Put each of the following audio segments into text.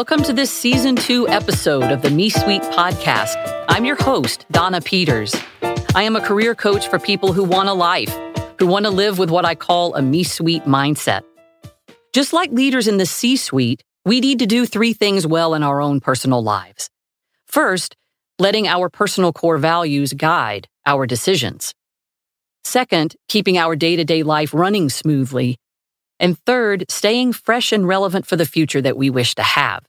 Welcome to this season two episode of the Me Suite podcast. I'm your host, Donna Peters. I am a career coach for people who want a life, who want to live with what I call a Me Suite mindset. Just like leaders in the C suite, we need to do three things well in our own personal lives. First, letting our personal core values guide our decisions. Second, keeping our day to day life running smoothly. And third, staying fresh and relevant for the future that we wish to have.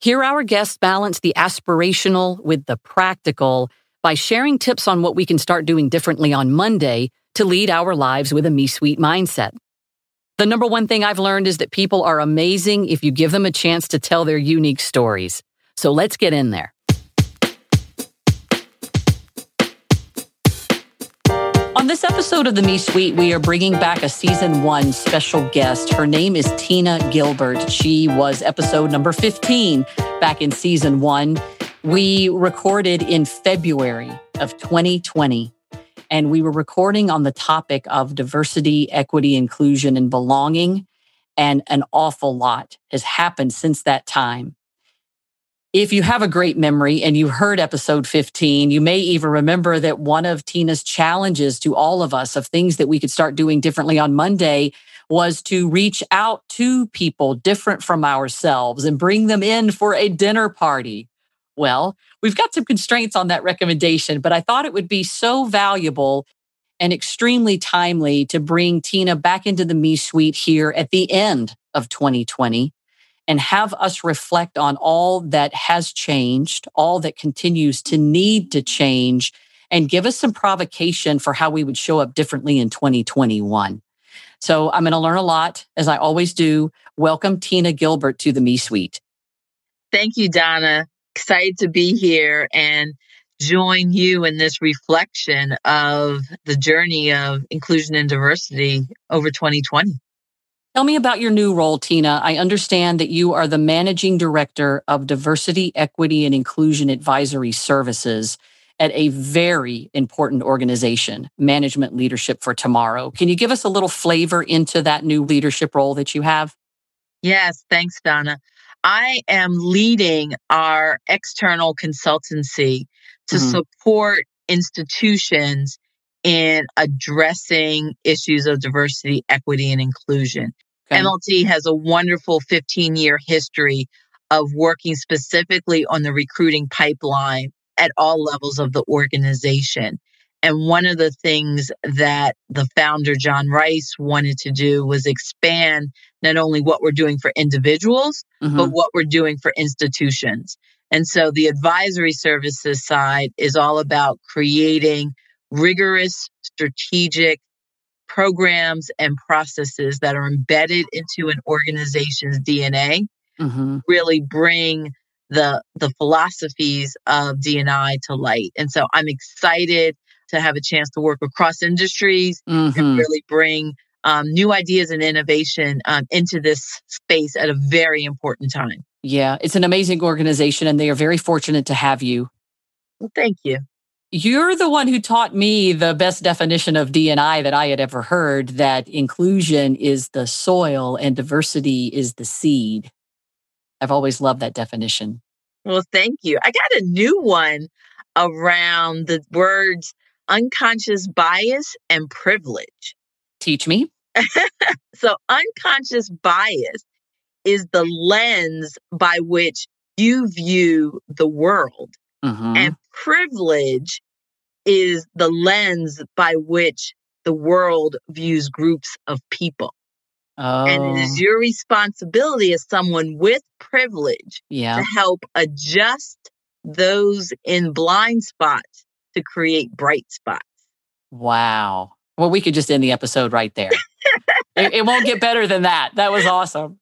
Here, our guests balance the aspirational with the practical by sharing tips on what we can start doing differently on Monday to lead our lives with a Me Suite mindset. The number one thing I've learned is that people are amazing if you give them a chance to tell their unique stories. So let's get in there. This episode of the Me Suite, we are bringing back a season one special guest. Her name is Tina Gilbert. She was episode number 15 back in season one. We recorded in February of 2020, and we were recording on the topic of diversity, equity, inclusion, and belonging. And an awful lot has happened since that time. If you have a great memory and you heard episode 15, you may even remember that one of Tina's challenges to all of us of things that we could start doing differently on Monday was to reach out to people different from ourselves and bring them in for a dinner party. Well, we've got some constraints on that recommendation, but I thought it would be so valuable and extremely timely to bring Tina back into the Me Suite here at the end of 2020 and have us reflect on all that has changed, all that continues to need to change, and give us some provocation for how we would show up differently in 2021. So I'm going to learn a lot, as I always do. Welcome, Tina Gilbert, to the Me Suite. Thank you, Donna. Excited to be here and join you in this reflection of the journey of inclusion and diversity over 2020. Tell me about your new role, Tina. I understand that you are the managing director of Diversity, Equity, and Inclusion Advisory Services at a very important organization, Management Leadership for Tomorrow. Can you give us a little flavor into that new leadership role that you have? Yes, thanks, Donna. I am leading our external consultancy to mm-hmm. support institutions in addressing issues of diversity, equity, and inclusion. Okay. MLT has a wonderful 15 year history of working specifically on the recruiting pipeline at all levels of the organization. And one of the things that the founder, John Rice, wanted to do was expand not only what we're doing for individuals, mm-hmm. but what we're doing for institutions. And so the advisory services side is all about creating rigorous, strategic programs and processes that are embedded into an organization's DNA mm-hmm. really bring the the philosophies of DNI to light. And so I'm excited to have a chance to work across industries mm-hmm. and really bring um, new ideas and innovation um, into this space at a very important time. Yeah, it's an amazing organization, and they are very fortunate to have you. Well, thank you. You're the one who taught me the best definition of DNI that I had ever heard that inclusion is the soil and diversity is the seed. I've always loved that definition. Well, thank you. I got a new one around the words unconscious bias and privilege. Teach me. so, unconscious bias is the lens by which you view the world. Mm-hmm. And privilege is the lens by which the world views groups of people. Oh. And it is oh. your responsibility as someone with privilege yeah. to help adjust those in blind spots to create bright spots. Wow. Well, we could just end the episode right there. it, it won't get better than that. That was awesome.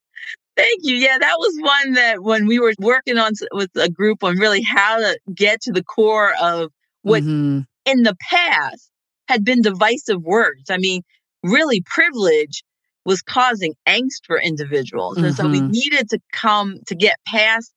Thank you. Yeah, that was one that when we were working on with a group on really how to get to the core of what mm-hmm. in the past had been divisive words. I mean, really privilege was causing angst for individuals. Mm-hmm. And so we mm-hmm. needed to come to get past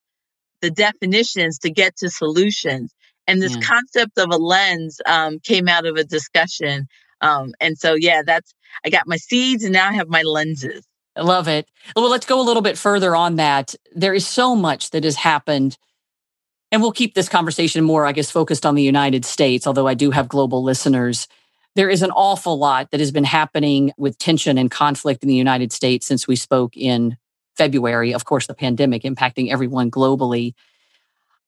the definitions to get to solutions. And this yeah. concept of a lens um, came out of a discussion. Um, and so, yeah, that's, I got my seeds and now I have my lenses. I love it. Well, let's go a little bit further on that. There is so much that has happened. And we'll keep this conversation more, I guess, focused on the United States, although I do have global listeners. There is an awful lot that has been happening with tension and conflict in the United States since we spoke in February. Of course, the pandemic impacting everyone globally.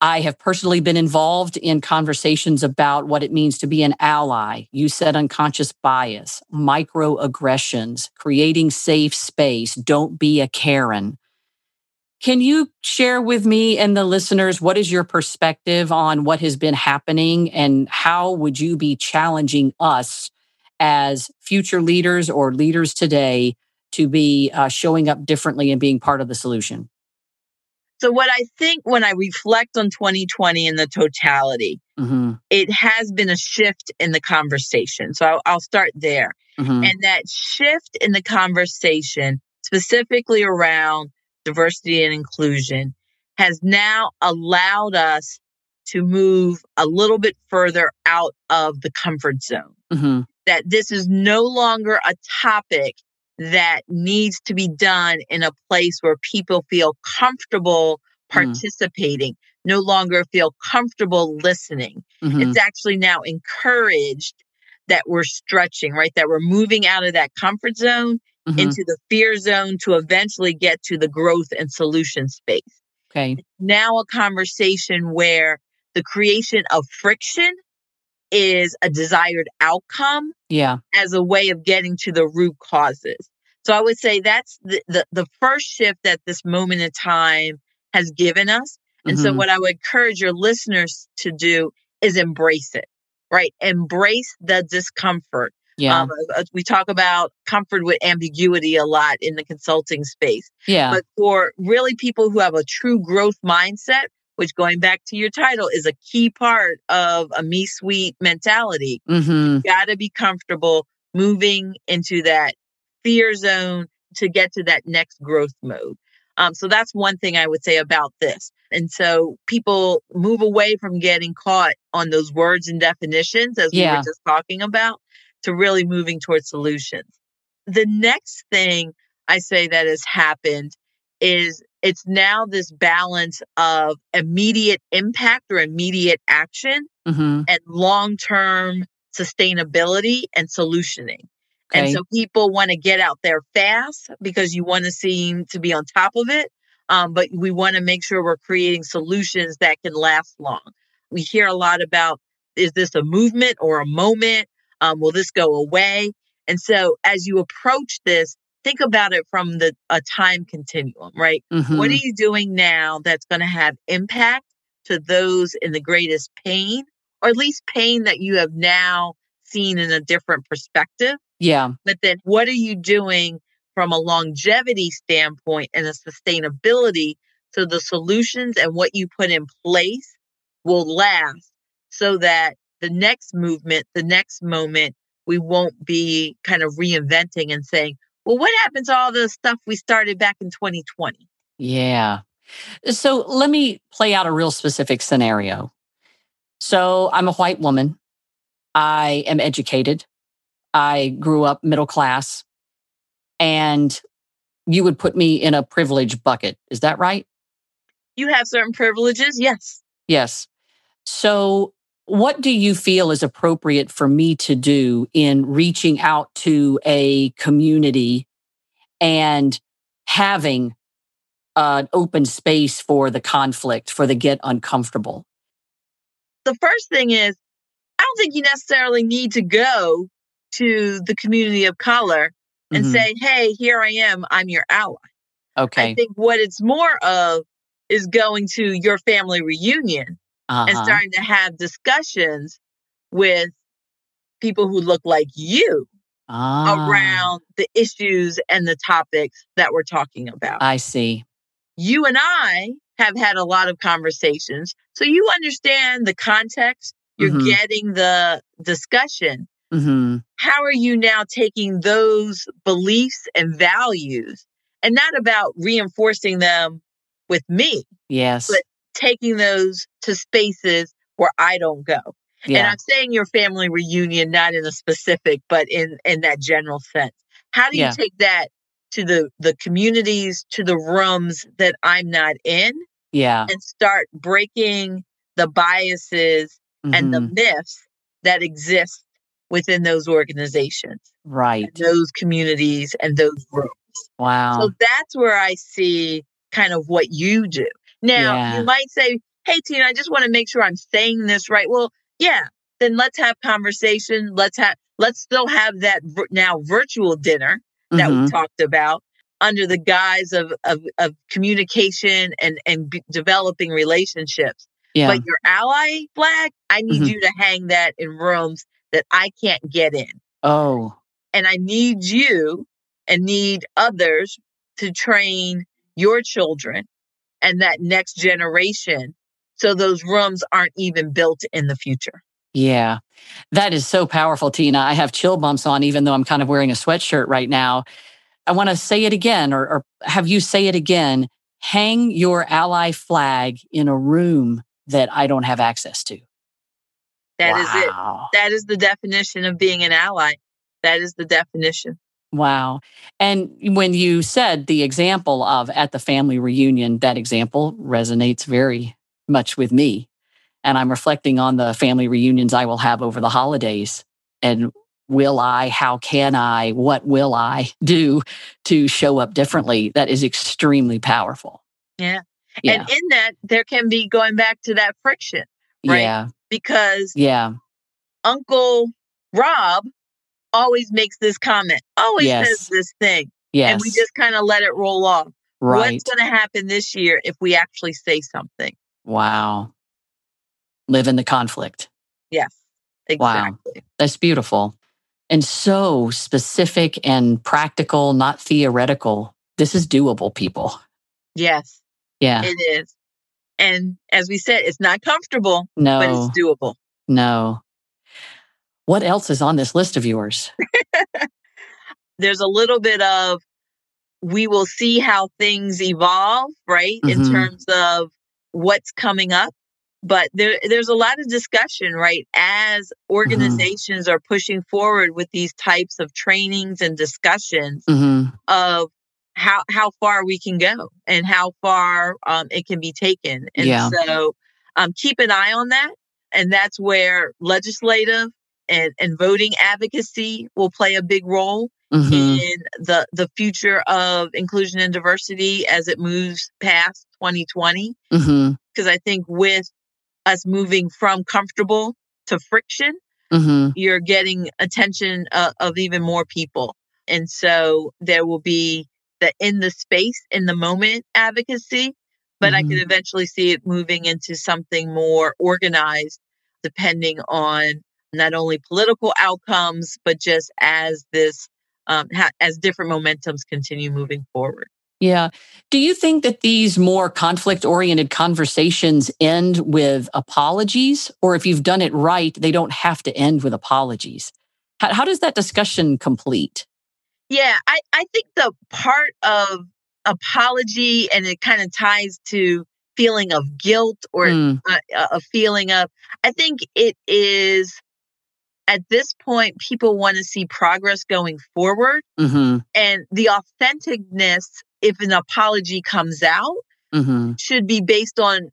I have personally been involved in conversations about what it means to be an ally. You said unconscious bias, microaggressions, creating safe space, don't be a Karen. Can you share with me and the listeners what is your perspective on what has been happening and how would you be challenging us as future leaders or leaders today to be uh, showing up differently and being part of the solution? So, what I think when I reflect on 2020 in the totality, mm-hmm. it has been a shift in the conversation. So, I'll, I'll start there. Mm-hmm. And that shift in the conversation, specifically around diversity and inclusion, has now allowed us to move a little bit further out of the comfort zone. Mm-hmm. That this is no longer a topic that needs to be done in a place where people feel comfortable mm. participating, mm. no longer feel comfortable listening. Mm-hmm. It's actually now encouraged that we're stretching, right? That we're moving out of that comfort zone mm-hmm. into the fear zone to eventually get to the growth and solution space. Okay. Now a conversation where the creation of friction is a desired outcome yeah as a way of getting to the root causes so i would say that's the, the, the first shift that this moment in time has given us and mm-hmm. so what i would encourage your listeners to do is embrace it right embrace the discomfort yeah. Um, we talk about comfort with ambiguity a lot in the consulting space. Yeah. But for really people who have a true growth mindset, which going back to your title is a key part of a me suite mentality. Mm-hmm. You got to be comfortable moving into that fear zone to get to that next growth mode. Um, so that's one thing I would say about this. And so people move away from getting caught on those words and definitions, as yeah. we were just talking about, to really moving towards solutions. The next thing I say that has happened is it's now this balance of immediate impact or immediate action mm-hmm. and long term sustainability and solutioning. Okay. And so people want to get out there fast because you want to seem to be on top of it. Um, but we want to make sure we're creating solutions that can last long. We hear a lot about is this a movement or a moment? Um, will this go away? And so as you approach this, think about it from the a time continuum, right? Mm-hmm. What are you doing now that's going to have impact to those in the greatest pain, or at least pain that you have now seen in a different perspective? Yeah. But then what are you doing from a longevity standpoint and a sustainability so the solutions and what you put in place will last so that the next movement, the next moment, we won't be kind of reinventing and saying, well, what happens to all the stuff we started back in 2020? Yeah. So let me play out a real specific scenario. So I'm a white woman. I am educated. I grew up middle class. And you would put me in a privilege bucket. Is that right? You have certain privileges, yes. Yes. So what do you feel is appropriate for me to do in reaching out to a community and having an open space for the conflict, for the get uncomfortable? The first thing is, I don't think you necessarily need to go to the community of color and mm-hmm. say, hey, here I am, I'm your ally. Okay. I think what it's more of is going to your family reunion uh-huh. and starting to have discussions with people who look like you ah. around the issues and the topics that we're talking about. I see. You and I have had a lot of conversations. So you understand the context, you're mm-hmm. getting the discussion. Mm-hmm. How are you now taking those beliefs and values and not about reinforcing them with me? Yes. But taking those to spaces where I don't go. Yeah. And I'm saying your family reunion, not in a specific, but in, in that general sense. How do you yeah. take that to the the communities, to the rooms that I'm not in Yeah. and start breaking the biases and the Mhm. myths that exist within those organizations, right. those communities and those rooms. Wow. So that's where I see kind of what you do. Now, Yeah. you might say, Hey, Tina, I just want to make sure I'm saying this right. Well, yeah, then let's have conversation. Let's have, let's still have that vir- now virtual dinner that Mhm. we talked about under the guise of, of, of communication and, and b- developing relationships. yeah. But your ally flag, I need Mhm. you to hang that in rooms that I can't get in oh, and I need you and need others to train your children and that next generation so those rooms aren't even built in the future. Yeah, that is so powerful, Tina. I have chill bumps on, even though I'm kind of wearing a sweatshirt right now. I want to say it again, or, or have you say it again. Hang your ally flag in a room that I don't have access to. That is it. That is the definition of being an ally. That is the definition. Wow. And when you said the example of at the family reunion, that example resonates very much with me. And I'm reflecting on the family reunions I will have over the holidays. And will I, how can I, what will I do to show up differently? That is extremely powerful. Yeah. Yeah. And in that, there can be going back to that friction right. Yeah. because Yeah. Uncle Rob always makes this comment, always Yes. says this thing, Yes. and we just kind of let it roll off. right. What's going to happen this year if we actually say something? wow. Live in the conflict. Yes, Wow. That's beautiful. And so specific and practical, not theoretical. This is doable, people. Yes, Yeah. it is. And as we said, it's not comfortable, no. but it's doable. no. What else is on this list of yours? There's a little bit of we will see how things evolve, right? In Mhm. terms of what's coming up. But there, there's a lot of discussion, right? As organizations are pushing forward with these types of trainings and discussions hmm of how how far we can go and how far um, it can be taken. And Yeah. so um, keep an eye on that. And that's where legislative and, and voting advocacy will play a big role hmm in the, the future of inclusion and diversity as it moves past 2020. hmm Because I think with us moving from comfortable to friction, hmm you're getting attention uh, of even more people. And so there will be the in the space, in the moment advocacy, but I could Mhm. eventually see it moving into something more organized, depending on not only political outcomes, but just as this, um, ha- as different momentums continue moving forward. Yeah. Do you think that these more conflict oriented conversations end with apologies? Or if you've done it right, they don't have to end with apologies? How, how does that discussion complete? Yeah, I, I think the part of apology and it kind of ties to feeling of guilt or Mm, a, a feeling of i think it is at this point people want to see progress going forward hmm and the authenticness if an apology comes out hmm should be based on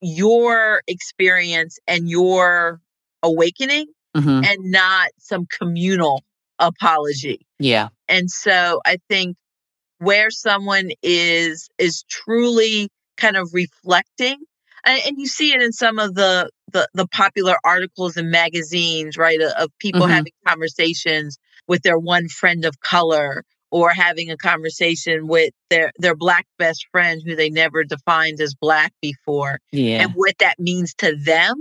your experience and your awakening hmm and not some communal apology. Yeah. and so i think where someone is is truly kind of reflecting and, and you see it in some of the, the the popular articles and magazines right of, people Mhm. having conversations with their one friend of color or having a conversation with their their black best friend who they never defined as black before Yeah. and what that means to them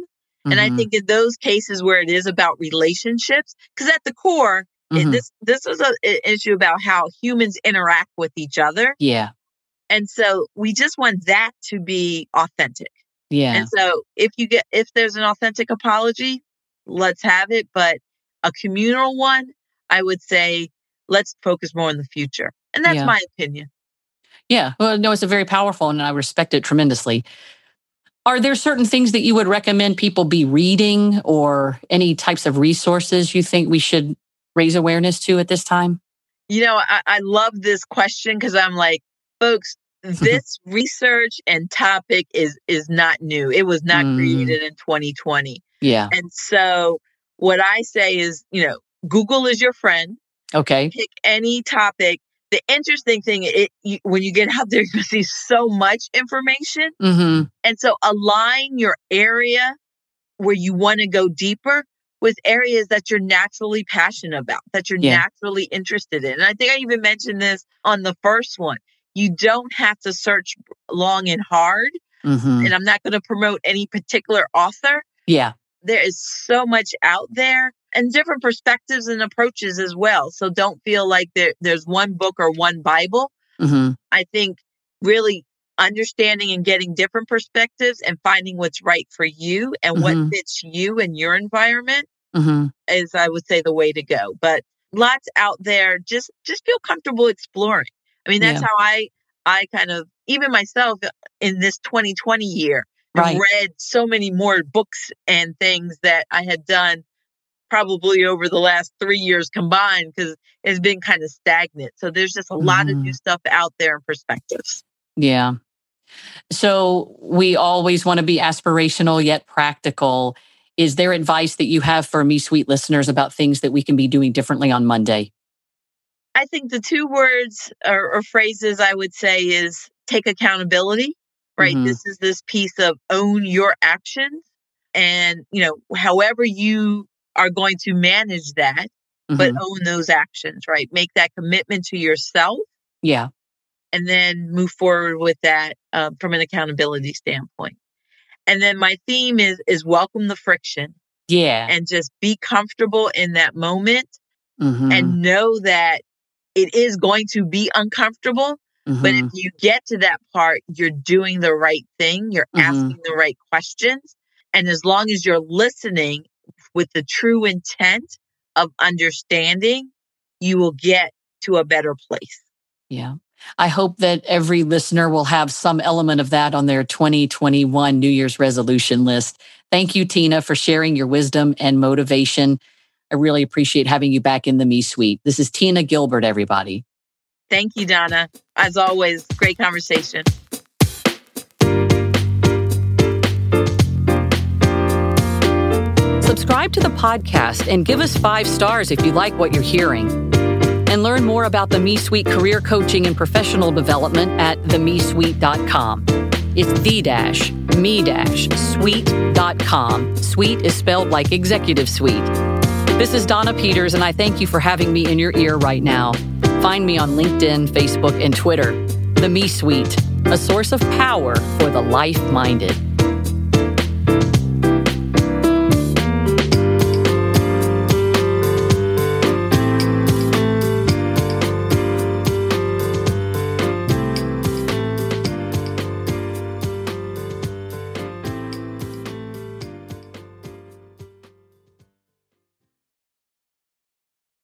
and i Mhm, think in those cases where it is about relationships because at the core it- mhm. this this is a- an issue about how humans interact with each other Yeah. and so we just want that to be authentic Yeah. and so if you get if there's an authentic apology let's have it but a communal one i would say let's focus more on the future and that's Yeah. my opinion Yeah. Well, no, it's a very powerful and I respect it tremendously. Are there certain things that you would recommend people be reading or any types of resources you think we should raise awareness to at this time? You know, I, I love this question because I'm like, folks, this research and topic is is not new. It was not mm. created in 2020. Yeah. And so what I say is, you know, Google is your friend. Okay. Pick any topic. The interesting thing, it you, when you get out there, you see so much information, mm-hmm. and so align your area where you want to go deeper with areas that you're naturally passionate about, that you're yeah. naturally interested in. And I think I even mentioned this on the first one. You don't have to search long and hard. Mm-hmm. And I'm not going to promote any particular author. Yeah. There is so much out there and different perspectives and approaches as well. So don't feel like there, there's one book or one Bible. Mm-hmm. I think really understanding and getting different perspectives and finding what's right for you and mm-hmm. what fits you and your environment mm-hmm. is I would say the way to go. But lots out there. Just just feel comfortable exploring. I mean, that's yeah. how I I kind of even myself uh, in this 2020 year right. read so many more books and things that I had done probably over the last three years combined because it's been kind of stagnant. So there's just a mm-hmm. lot of new mm-hmm. stuff out there and perspectives. Yeah. So we always want to be aspirational yet practical. Is there advice that you have for Me Suite listeners, about things that we can be doing differently on Monday? I think the two words or, or phrases I would say is take accountability, right? Mm-hmm. This is this piece of own your actions. And, you know, however you are going to manage that, mm-hmm. but own those actions, right? Make that commitment to yourself. Yeah. And then move forward with that uh, from an accountability standpoint. And then my theme is is welcome the friction. Yeah. And just be comfortable in that moment mm-hmm. and know that it is going to be uncomfortable. Mm-hmm. But if mm-hmm. you get to that part, you're doing the right thing. You're mm-hmm. asking the right questions. And as long as you're listening with the true intent of understanding, you will get to a better place. Yeah. I hope that every listener will have some element of that on their 2021 New Year's resolution list. Thank you, Tina, for sharing your wisdom and motivation. I really appreciate having you back in the Me Suite. This is Tina Gilbert, everybody. Thank you, Donna. As always, great conversation. Subscribe to the podcast and give us five stars if you like what you're hearing and learn more about the Me Suite career coaching and professional development at themesuite.com. It's the dash me dash suite.com. Suite is spelled like executive suite. This is Donna Peters, and I thank you for having me in your ear right now. Find me on LinkedIn, Facebook, and Twitter. The Me Suite, a source of power for the life minded.